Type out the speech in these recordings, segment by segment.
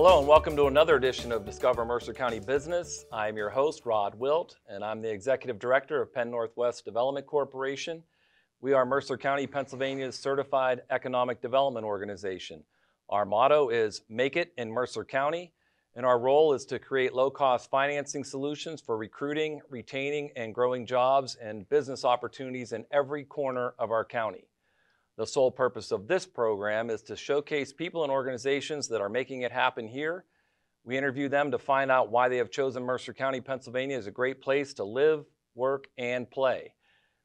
Hello, and welcome to another edition of Discover Mercer County Business. I'm your host, Rod Wilt, and I'm the Executive Director of Penn Northwest Development Corporation. We are Mercer County, Pennsylvania's certified economic development organization. Our motto is Make It in Mercer County, and our role is to create low cost financing solutions for recruiting, retaining, and growing jobs and business opportunities in every corner of our county. The sole purpose of this program is to showcase people and organizations that are making it happen here. We interview them to find out why they have chosen Mercer County, Pennsylvania as a great place to live, work, and play.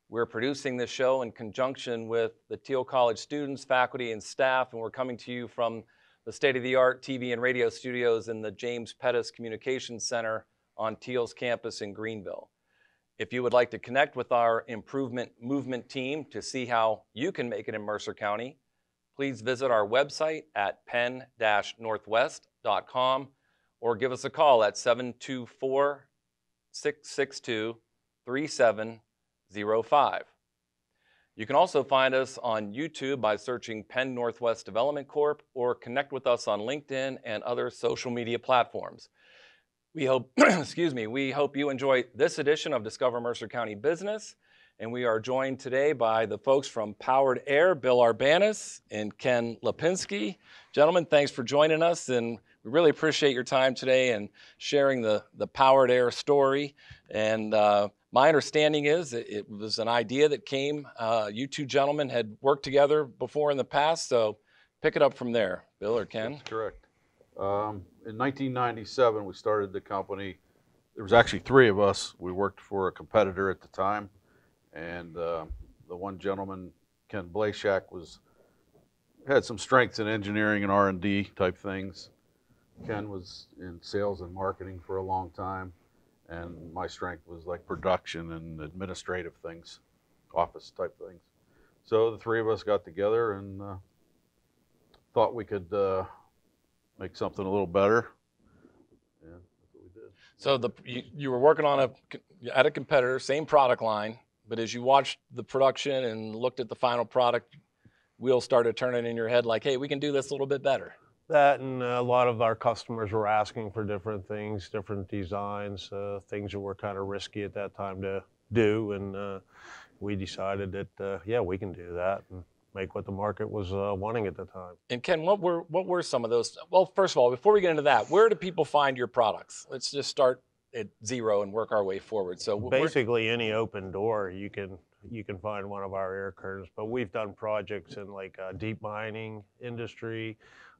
We're producing this show in conjunction with the Thiel College students, faculty, and staff, and we're coming to you from the state of the art TV and radio studios in the James Pedas Communications Center on Thiel's campus in Greenville. If you would like to connect with our improvement movement team to see how you can make it in Mercer County, please visit our website at penn-northwest.com or give us a call at 724 662 3705. You can also find us on YouTube by searching Penn Northwest Development Corp or connect with us on LinkedIn and other social media platforms. We hope, excuse me, we hope you enjoy this edition of Discover Mercer County Business. And we are joined today by the folks from Powered Aire, Bill Arbanis and Ken Lipinski. Gentlemen, thanks for joining us. And we really appreciate your time today and sharing the, the Powered Aire story. And uh, my understanding is it, was an idea that came, uh, you two gentlemen had worked together before in the past. So pick it up from there, Bill or Ken. That's correct. Um, in 1997, we started the company. There was actually three of us. We worked for a competitor at the time, and uh, the one gentleman, Ken Blashak, was had some strengths in engineering and R&D type things. Ken was in sales and marketing for a long time, and my strength was like production and administrative things, office type things. So the three of us got together and uh, thought we could uh, make something a little better. Yeah, that's what we did. So the you, you were working on a at a competitor, same product line, but as you watched the production and looked at the final product, wheels started turning in your head like, hey, we can do this a little bit better. That and a lot of our customers were asking for different things, different designs, uh, things that were kind of risky at that time to do, and uh, we decided that uh, yeah, we can do that. And make what the market was uh, wanting at the time. And Ken, what were what were some of those? Well, first of all, before we get into that, where do people find your products? Let's just start at zero and work our way forward. So basically, any open door you can you can find one of our air curtains. But we've done projects in like uh, deep mining industry,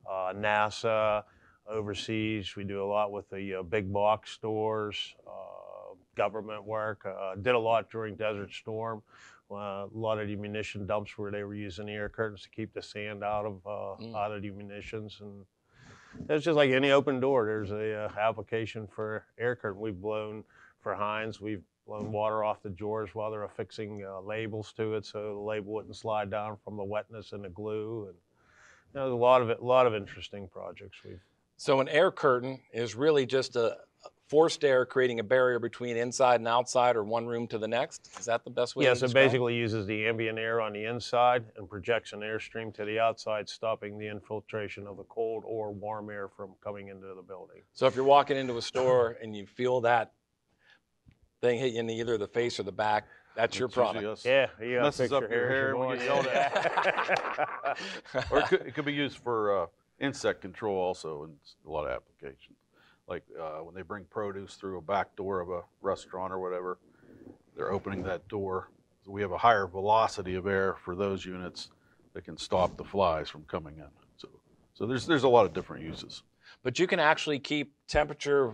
uh, NASA, overseas. We do a lot with the uh, big box stores, uh, government work. Uh, did a lot during Desert Storm uh, a lot of the munition dumps where they were using the air curtains to keep the sand out of uh, mm. out of the munitions and it's just like any open door there's a uh, application for air curtain we've blown for heinz we've blown water off the drawers while they're affixing uh, labels to it so the label wouldn't slide down from the wetness and the glue and you know, there's a lot of it, a lot of interesting projects we've so an air curtain is really just a, forced air creating a barrier between inside and outside or one room to the next? Is that the best way yes, to it basically uses the ambient air on the inside and projects an airstream to the outside, stopping the infiltration of the cold or warm air from coming into the building. So if you're walking into a store and you feel that thing hit you in either the face or the back, that's your product. Yeah, you got messes up your hair, we get yelled at. or it could, it could, be used for uh, insect control also in a lot of applications like uh, when they bring produce through a back door of a restaurant or whatever, they're opening that door. So we have a higher velocity of air for those units that can stop the flies from coming in. So, so there's there's a lot of different uses. But you can actually keep temperature.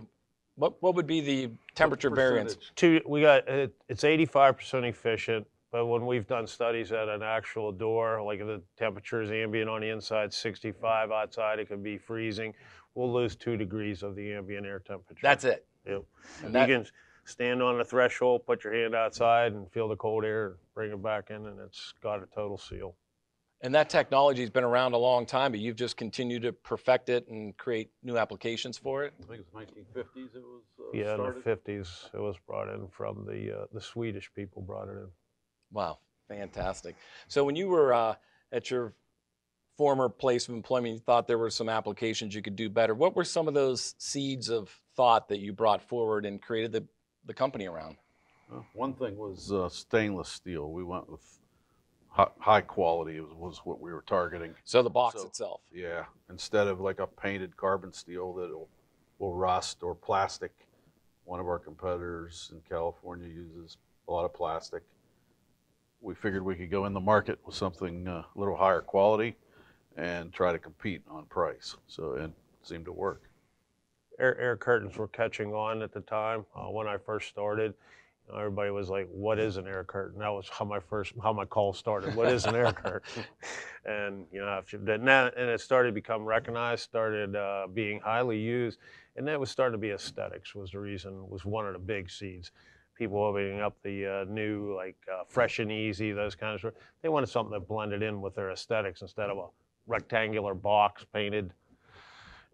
What what would be the temperature variance? Two, we got it's 85% efficient. But when we've done studies at an actual door, like if the temperature is ambient on the inside, 65 outside, it could be freezing we'll lose two degrees of the ambient air temperature. That's it. Yep. And that, you can stand on the threshold, put your hand outside, and feel the cold air, bring it back in, and it's got a total seal. And that technology has been around a long time, but you've just continued to perfect it and create new applications for it. I think it was 1950s. It was uh, yeah, started. in the 50s. It was brought in from the uh, the Swedish people brought it in. Wow, fantastic! So when you were uh, at your former place of employment, you thought there were some applications you could do better. What were some of those seeds of thought that you brought forward and created the, the company around? Uh, One thing was uh, stainless steel. We went with high, high quality was, was what we were targeting. So the box So- itself. Yeah, instead of like a painted carbon steel that will, will rust or plastic. One of our competitors in California uses a lot of plastic. We figured we could go in the market with something uh, a little higher quality and try to compete on price. So it seemed to work. air, air curtains were catching on at the time uh, when I first started. You know, everybody was like, "What is an air curtain?" That was how my first how my call started. What is an air curtain? And you know, after that, and and it started to become recognized, started uh, being highly used, and then it was starting to be aesthetics was the reason was one of the big seeds. People opening up the uh, new like uh, fresh and easy, those kind of stuff. They wanted something that blended in with their aesthetics instead of a rectangular box painted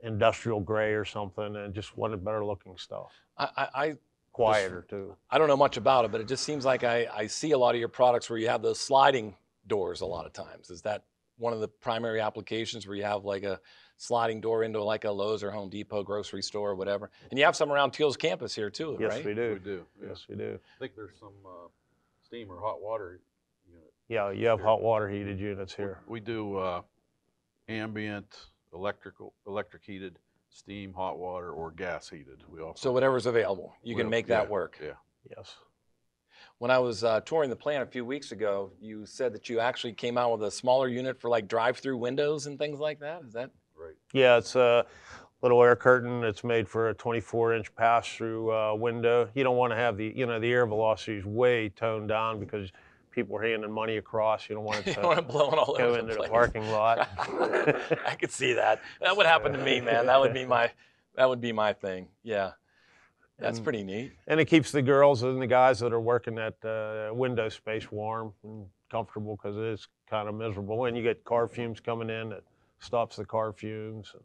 industrial gray or something, and just wanted better looking stuff. I, I, I Quieter too. I don't know much about it, but it just seems like I, I see a lot of your products where you have those sliding doors a lot of times. Is that one of the primary applications where you have like a sliding door into like a Lowe's or Home Depot grocery store or whatever? And you have some around Thiel's campus here too, Yes, right? we do. We do. yeah. Yes, we do. I think there's some uh, steam or hot water unit. Yeah, you have Here. hot water heated units here. We do uh, ambient, electrical, electric heated, steam, hot water, or gas heated. We offer. So whatever's available, you can make that yeah, work. Yeah. Yes. When I was uh, touring the plant a few weeks ago, you said that you actually came out with a smaller unit for like drive-through windows and things like that. Is that? Yeah, it's a little air curtain. It's made for a 24-inch pass-through uh, window. You don't want to have the, you know, the air velocity is way toned down because people are handing money across. You don't want it don't want to it blowing all go over into the the parking lot. I could see that. That would happen to me, man. That would be my that would be my thing. Yeah. That's And- pretty neat. and it keeps the girls and the guys that are working that uh, window space warm and comfortable because it is kind of miserable. And you get car fumes coming in that stops the car fumes and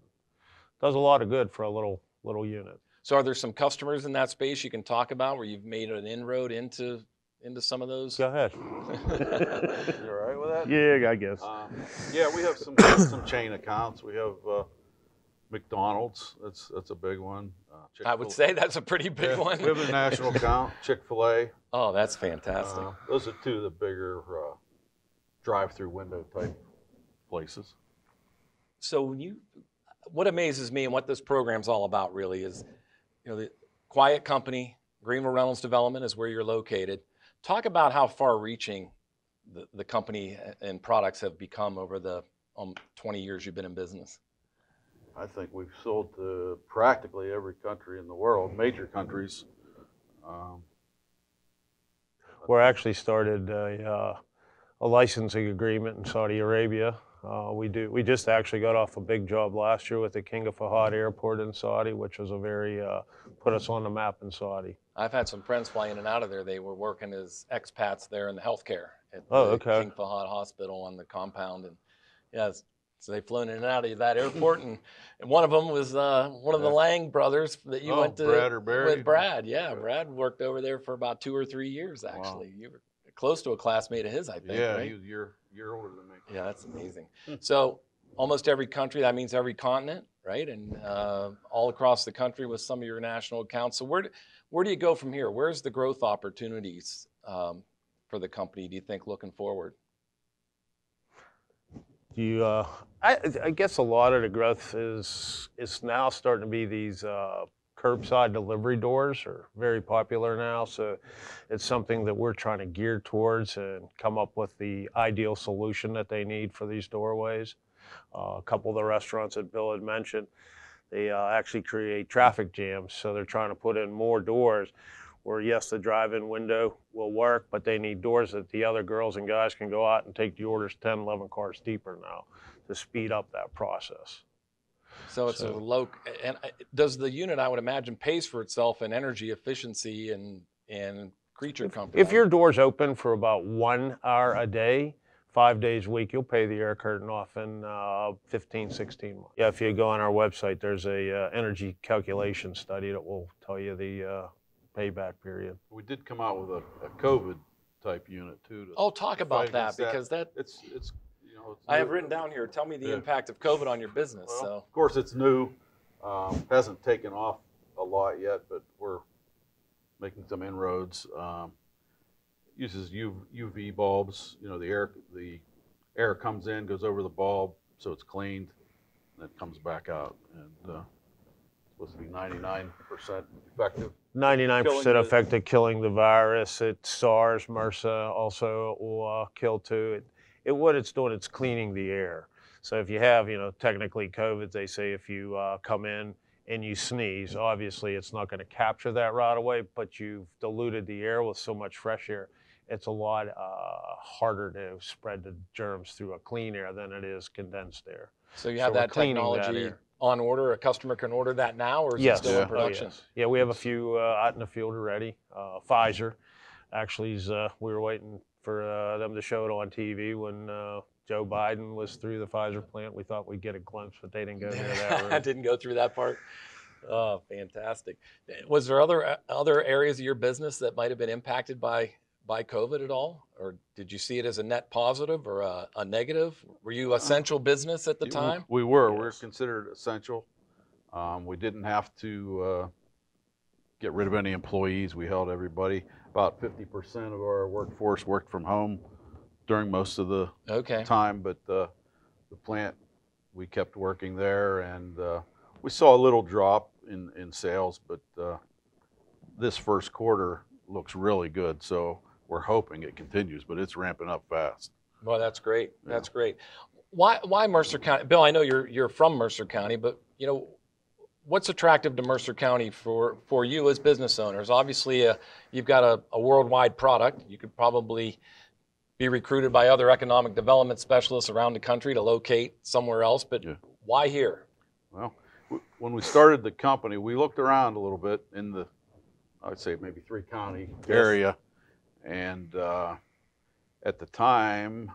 does a lot of good for a little little unit. So are there some customers in that space you can talk about where you've made an inroad into into some of those? Go ahead. You all right with that? yeah, I guess. Um, yeah, we have some some chain accounts. We have uh, McDonald's. That's that's a big one. Uh, I would say that's a pretty big Yeah, one. We have a national account. Chick Fil A. Oh, that's fantastic. Uh, those are two of the bigger uh, drive-through window type places. So when you what amazes me and what this program's all about really is you know the quiet company greenville reynolds development is where you're located talk about how far reaching the, the company and products have become over the um, 20 years you've been in business I think we've sold to practically every country in the world, major countries. Um, We're actually started a, uh, a licensing agreement in Saudi Arabia. Uh, we do. We just actually got off a big job last year with the King of Fahad Airport in Saudi, which was a very uh, put us on the map in Saudi. i've had some friends fly in and out of there they were working as expats there in the healthcare at Oh, the okay. king fahad hospital on the compound and yes so they've flown in and out of that airport, and, and one of them was uh, one of the Lang brothers that you Oh, went to Brad or Barry? with Brad. Yeah, Yeah. Brad worked over there for about two or three years. Wow. Actually, you were close to a classmate of his, I think. yeah, right? he was a year year older than me. Yeah, that's amazing. so almost every country, that means every continent, right? And uh, all across the country with some of your national accounts. So where do, where do you go from here? Where's the growth opportunities um, for the company? Do you think looking forward? Do you, uh, I, I guess a lot of the growth is is now starting to be these uh, curbside delivery doors are very popular now. So it's something that we're trying to gear towards and come up with the ideal solution that they need for these doorways. Uh, a couple of the restaurants that Bill had mentioned, they uh, actually create traffic jams. So they're trying to put in more doors where, yes, the drive in window will work, but they need doors that the other girls and guys can go out and take the orders 10, 11 cars deeper now to speed up that process. So it's a low. And uh, does the unit, I would imagine, pays for itself in energy efficiency and and creature comfort? If your door's open for about one hour a day, five days a week, you'll pay the air curtain off in uh, 15, 16 months. Yeah, if you go on our website, there's a uh, energy calculation study that will tell you the uh, payback period. We did come out with a, a COVID type unit too. To oh, talk about that against that. because that it's it's you know, I have written down here, tell me the Yeah. impact of COVID on your business, Well, so. Of course, it's new. Um, hasn't taken off a lot yet, but we're making some inroads. Um, uses U, UV bulbs. You know, the air the air comes in, goes over the bulb, so it's cleaned, and it comes back out. And uh, supposed to be 99% effective. 99% Killing the- effective killing the virus. It's SARS, MRSA also will uh, kill too. It, it, what it's doing, it's cleaning the air. So if you have, you know, technically COVID, they say if you uh, come in and you sneeze, obviously it's not going to capture that right away, but you've diluted the air with so much fresh air. It's a lot uh, harder to spread the germs through a clean air than it is condensed air. So you have we're that that technology air. on order, a customer can order that now, or is Yes. it still Yeah. in Oh, production? yes. Yeah, we have a few uh, out in the field already. Uh, Pfizer, actually, is, uh, we were waiting for uh, them to show it on TV when uh, Joe Biden was through the Pfizer plant. We thought we'd get a glimpse, but they didn't go near that I didn't go through that part. Oh, fantastic. Was there other other areas of your business that might have been impacted by by COVID at all? Or did you see it as a net positive or a, a negative? Were you essential business at the time? We were. We were Yes. considered essential. Um, we didn't have to uh, get rid of any employees. We held everybody. About 50% of our workforce worked from home during most of the Okay. time, but uh, the plant, we kept working there, and uh, we saw a little drop in, in sales, but uh, this first quarter looks really good. So we're hoping it continues, but it's ramping up fast. Well, that's great. Yeah. That's great. Why why Mercer County? Bill, I know you're you're from Mercer County, but you know what's attractive to Mercer County for for you as business owners? Obviously, uh, you've got a, a worldwide product. You could probably be recruited by other economic development specialists around the country to locate somewhere else, but Yeah. why here? Well, w- when we started the company, we looked around a little bit in the, I would say maybe three county area. And uh, at the time,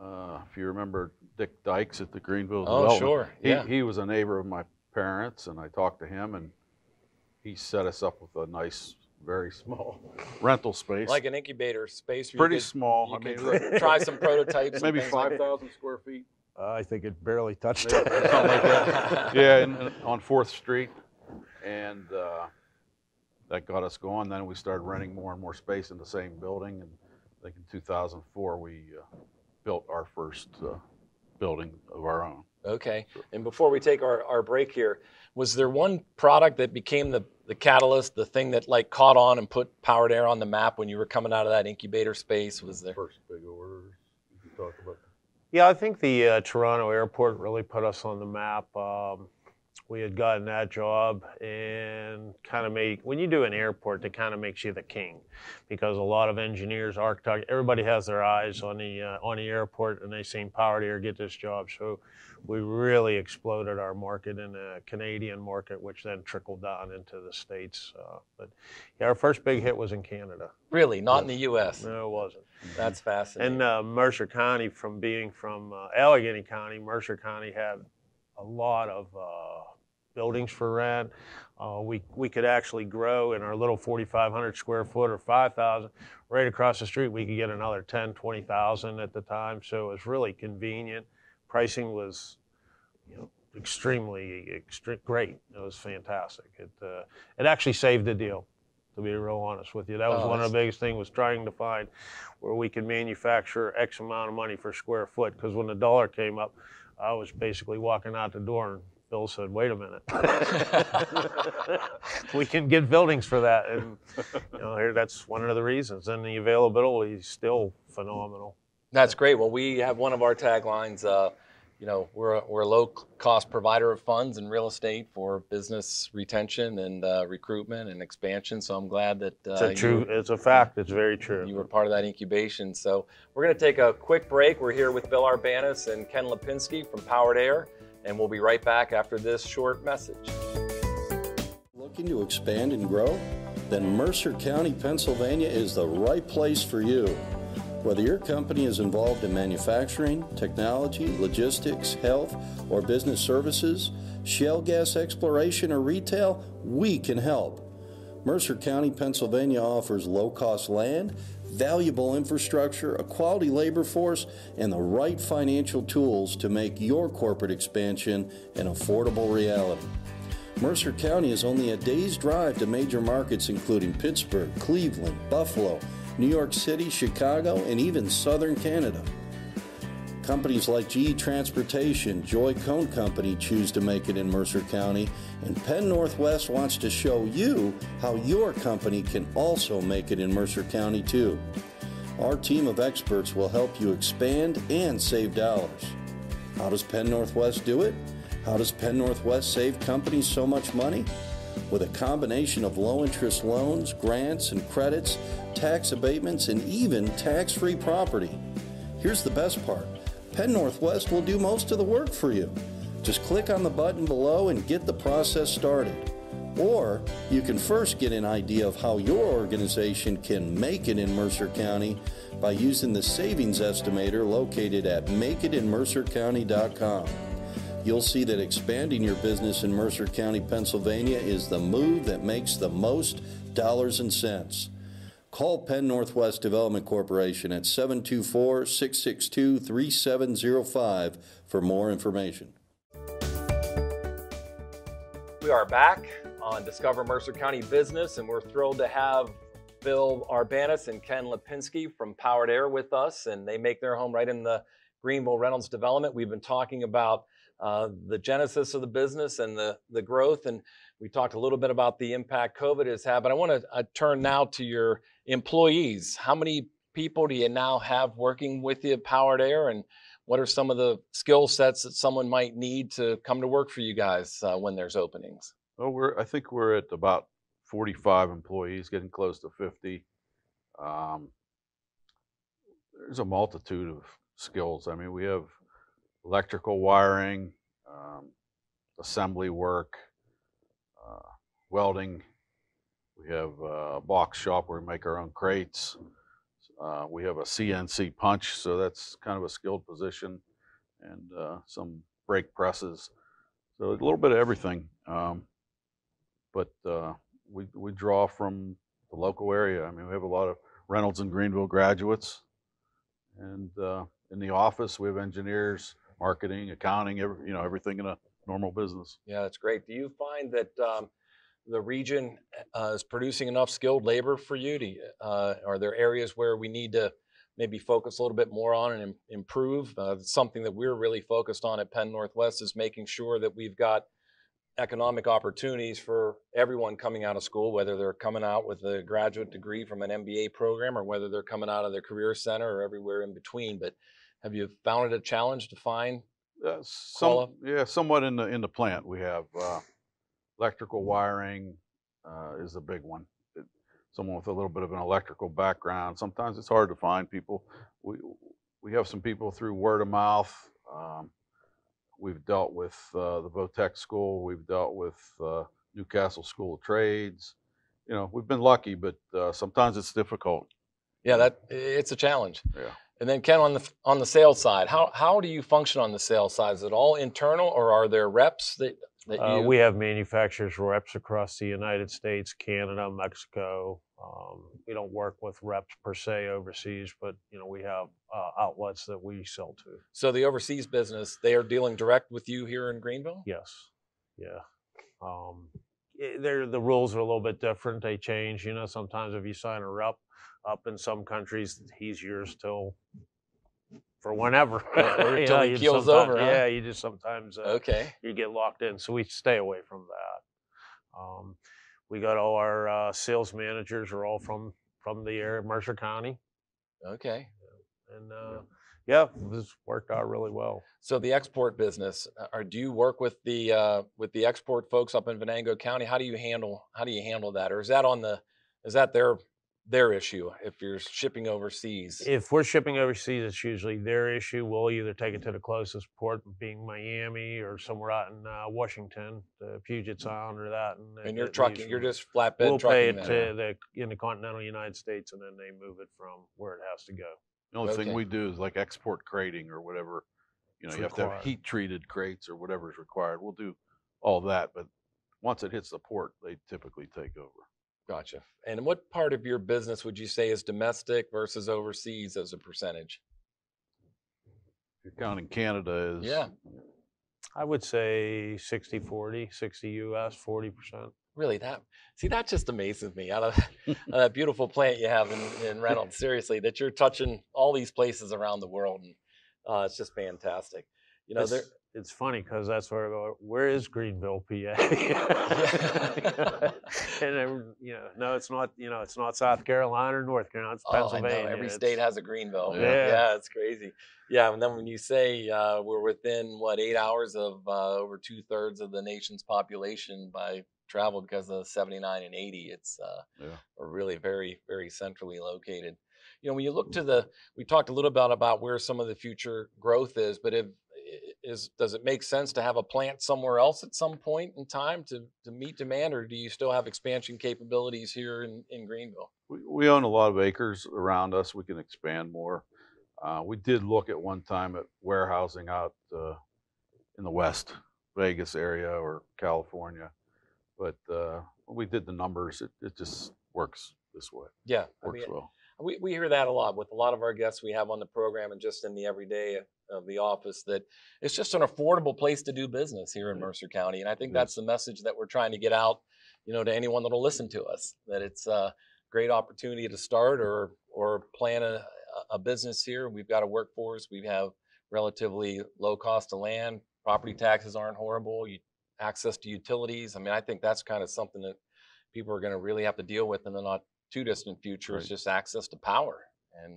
uh, if you remember Dick Dykes at the Greenville Oh, Development, sure. he, Yeah. he was a neighbor of my parents, and I talked to him, and he set us up with a nice, very small rental space. Like an incubator space. where you Pretty could- small. You I mean, could try some prototypes. maybe things like 5,000 square feet. I think it barely touched Yeah, it. something like that. yeah, and, and on Fourth Street, and uh, that got us going. Then we started renting more and more space in the same building, and I think in 2004 we uh, built our first uh, building of our own. Okay. And before we take our, our break here, was there one product that became the, the catalyst, the thing that like caught on and put Powered Aire on the map when you were coming out of that incubator space? Was there? First big orders. You can talk about. Yeah, I think the uh, Toronto airport really put us on the map. Um, we had gotten that job and kind of made, when you do an airport, it kind of makes you the king because a lot of engineers, architects, everybody has their eyes on the, uh, on the airport and they seen Powered Aire get this job. So we really exploded our market in the Canadian market, which then trickled down into the States. Uh, but yeah, our first big hit was in Canada. Really? Not in the U.S.? No, it wasn't. That's fascinating. And uh, Mercer County, from being from uh, Allegheny County, Mercer County had a lot of uh, buildings for rent. Uh, we we could actually grow in our little 4,500 square foot or 5,000. Right across the street, we could get another 10, 20,000 at the time. So it was really convenient. Pricing was, you know, extremely extre- great. It was fantastic. It uh, it actually saved the deal. To be real honest with you, that was Oh, one of the biggest things was trying to find where we could manufacture X amount of money for square foot. Because when the dollar came up, I was basically walking out the door, and Bill said, "Wait a minute, we can get buildings for that." And you know, here that's one of the reasons. And the availability is still phenomenal. That's great. Well, we have one of our taglines. Uh, you know, we're a, we're a low cost provider of funds and real estate for business retention and uh, recruitment and expansion. So I'm glad that uh, It's a you- true. It's a fact. It's very true. You were part of that incubation. So we're going to take a quick break. We're here with Bill Arbanis and Ken Lipinski from Powered Aire, and we'll be right back after this short message. Looking to expand and grow? Then Mercer County, Pennsylvania is the right place for you. Whether your company is involved in manufacturing, technology, logistics, health, or business services, shale gas exploration, or retail, we can help. Mercer County, Pennsylvania offers low cost land, valuable infrastructure, a quality labor force, and the right financial tools to make your corporate expansion an affordable reality. Mercer County is only a day's drive to major markets including Pittsburgh, Cleveland, Buffalo, New York City, Chicago, and even southern Canada. Companies like GE Transportation, Joy Cone Company choose to make it in Mercer County, and Penn Northwest wants to show you how your company can also make it in Mercer County too. Our team of experts will help you expand and save dollars. How does Penn Northwest do it? How does Penn Northwest save companies so much money? With a combination of low interest loans, grants and credits, tax abatements, and even tax free property. Here's the best part Penn Northwest will do most of the work for you. Just click on the button below and get the process started. Or you can first get an idea of how your organization can make it in Mercer County by using the savings estimator located at makeitinmercercounty.com. You'll see that expanding your business in Mercer County, Pennsylvania is the move that makes the most dollars and cents. Call Penn Northwest Development Corporation at 724 662 3705 for more information. We are back on Discover Mercer County Business, and we're thrilled to have Bill Arbanis and Ken Lipinski from Powered Aire with us, and they make their home right in the Greenville Reynolds development. We've been talking about uh, the genesis of the business and the, the growth, and we talked a little bit about the impact COVID has had. But I want to uh, turn now to your employees. How many people do you now have working with you at Powered Aire, and what are some of the skill sets that someone might need to come to work for you guys uh, when there's openings? Well, we're, I think we're at about 45 employees, getting close to 50. Um, there's a multitude of skills. I mean, we have electrical wiring, um, assembly work, welding. We have a box shop where we make our own crates. Uh, we have a CNC punch, so that's kind of a skilled position, and uh, some brake presses. So a little bit of everything. Um, but uh, we we draw from the local area. I mean, we have a lot of Reynolds and Greenville graduates, and uh, in the office we have engineers, marketing, accounting, every, you know, everything in a normal business. Yeah, that's great. Do you find that um, the region uh, is producing enough skilled labor for you? To, uh, are there areas where we need to maybe focus a little bit more on and im- improve? Uh, something that we're really focused on at Penn Northwest is making sure that we've got economic opportunities for everyone coming out of school, whether they're coming out with a graduate degree from an MBA program or whether they're coming out of their career center or everywhere in between. But have you found it a challenge to find? Uh, some, yeah, somewhat in the in the plant we have uh, electrical wiring uh, is a big one. It, someone with a little bit of an electrical background. Sometimes it's hard to find people. We we have some people through word of mouth. Um, we've dealt with uh, the Votech School. We've dealt with uh, New Castle School of Trades. You know, we've been lucky, but uh, sometimes it's difficult. Yeah, that it's a challenge. Yeah. And then Ken, on the on the sales side, how how do you function on the sales side? Is it all internal, or are there reps that that Uh, you? we have manufacturers reps across the United States, Canada, Mexico. Um, we don't work with reps per se overseas, but you know we have uh, outlets that we sell to. so the overseas business, they are dealing direct with you here in Greenville. Yes, yeah. Um, they're, the rules are a little bit different. They change. You know, sometimes if you sign a rep up in some countries, he's yours till for whenever. Or- know, he keels over, huh? Yeah, you just sometimes uh, Okay. you get locked in. So we stay away from that. Um, we got all our uh, sales managers are all from from the area, of Mercer County, Okay. and uh, yeah, this worked out really well. So the export business, uh, or do you work with the uh, with the export folks up in Venango County? How do you handle how do you handle that, or is that on the is that their their issue if you're shipping overseas? If we're shipping overseas, it's usually their issue. We'll either take it to the closest port, being Miami or somewhere out in uh, Washington, the Puget Sound or that. And, and you're trucking, you're just flatbed We'll pay it to the in the continental United States, and then they move it from where it has to go. The only Okay. thing we do is like export crating or whatever. You know, It's you have to have heat treated crates or whatever is required. We'll do all that, but once it hits the port, they typically take over. Gotcha. And what part of your business would you say is domestic versus overseas as a percentage? If you're counting Canada is Yeah. I would say 60 40, 60 US, 40%. Really, that see that just amazes me. Out of, out of that beautiful plant you have in, in Reynolds, seriously, that you're touching all these places around the world, and uh, it's just fantastic. You know, it's, there, it's funny because that's where I go, where is Greenville, PA? and then, you know, no, it's not. You know, it's not South Carolina or North Carolina. It's Oh, I Pennsylvania. know. Every It's- state has a Greenville. Yeah. yeah, it's crazy. Yeah, and then when you say uh, we're within what eight hours of uh, over two thirds of the nation's population by travel because of 79 and 80, it's uh, Yeah. we're really very very centrally located. You know, when you look to the, we talked a little bit about where some of the future growth is, but if is does it make sense to have a plant somewhere else at some point in time to to meet demand, or do you still have expansion capabilities here in in Greenville? we, we own a lot of acres around us. We can expand more. Uh, we did look at one time at warehousing out uh, in the West Vegas area or California, but uh, when we did the numbers, it, it just works this way. Yeah, I mean, well. we, we hear that a lot with a lot of our guests we have on the program and just in the everyday of the office that it's just an affordable place to do business here in mm-hmm. Mercer County. And I think mm-hmm. that's the message that we're trying to get out, you know, to anyone that'll listen to us, that it's a great opportunity to start or or plan a, a business here. We've got a workforce, we have relatively low cost of land, property taxes aren't horrible, you, access to utilities. I mean, I think that's kind of something that people are going to really have to deal with in the not too distant future is just access to power. And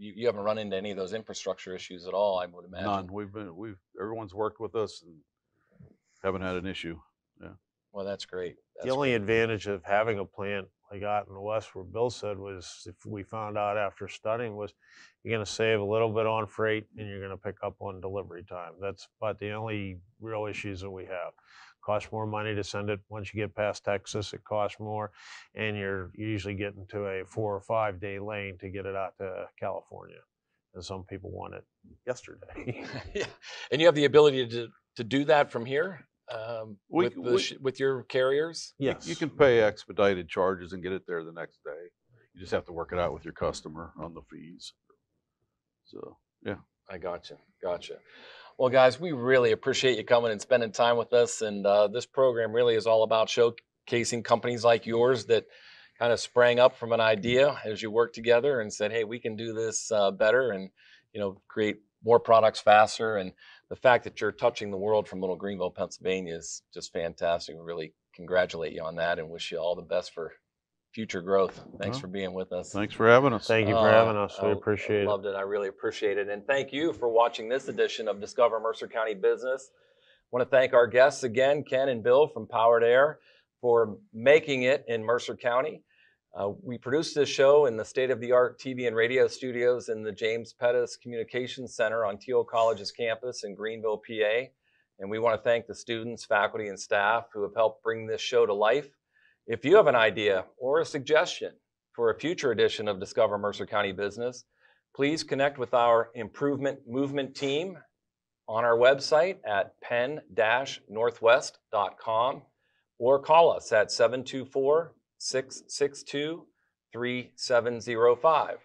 you, you haven't run into any of those infrastructure issues at all, I would imagine. None. We've been we've everyone's worked with us and haven't had an issue. Yeah. Well, that's great. That's the only great. advantage of having a plant like out in the west where bill said was if we found out after studying was you're going to save a little bit on freight and you're going to pick up on delivery time that's about the only real issues that we have costs more money to send it once you get past texas it costs more and you're usually getting to a four or five day lane to get it out to california and some people want it yesterday yeah. And you have the ability to to do that from here um, We with the we- with your carriers. You- yes You can pay expedited charges and get it there the next day. You just have to work it out with your customer on the fees. So yeah. I gotcha. Gotcha. Well, guys, we really appreciate you coming and spending time with us. And uh, this program really is all about showcasing companies like yours that kind of sprang up from an idea as you worked together and said, "Hey, we can do this uh, better," and you know, create more products faster. And the fact that you're touching the world from Little Greenville, Pennsylvania, is just fantastic. We really congratulate you on that and wish you all the best for future growth. Thanks Well, for being with us. thanks for having us. thank you for Uh, having us we I appreciate it Loved it. I really appreciate it. And thank you for watching this edition of Discover Mercer County Business. I want to thank our guests again, Ken and Bill from Powered Aire, for making it in Mercer County. Uh, we produce this show in the state of the art TV and radio studios in the James Pedas Communications Center on Thiel College's campus in Greenville, PA. And we want to thank the students, faculty, and staff who have helped bring this show to life. If you have an idea or a suggestion for a future edition of Discover Mercer County Business, please connect with our improvement movement team on our website at penn-northwest.com or call us at 724-662-3705.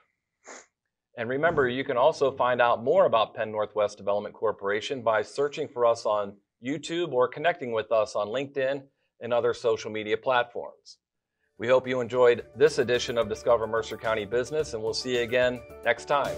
And remember, you can also find out more about Penn Northwest Development Corporation by searching for us on YouTube or connecting with us on LinkedIn and other social media platforms. We hope you enjoyed this edition of Discover Mercer County Business, and we'll see you again next time.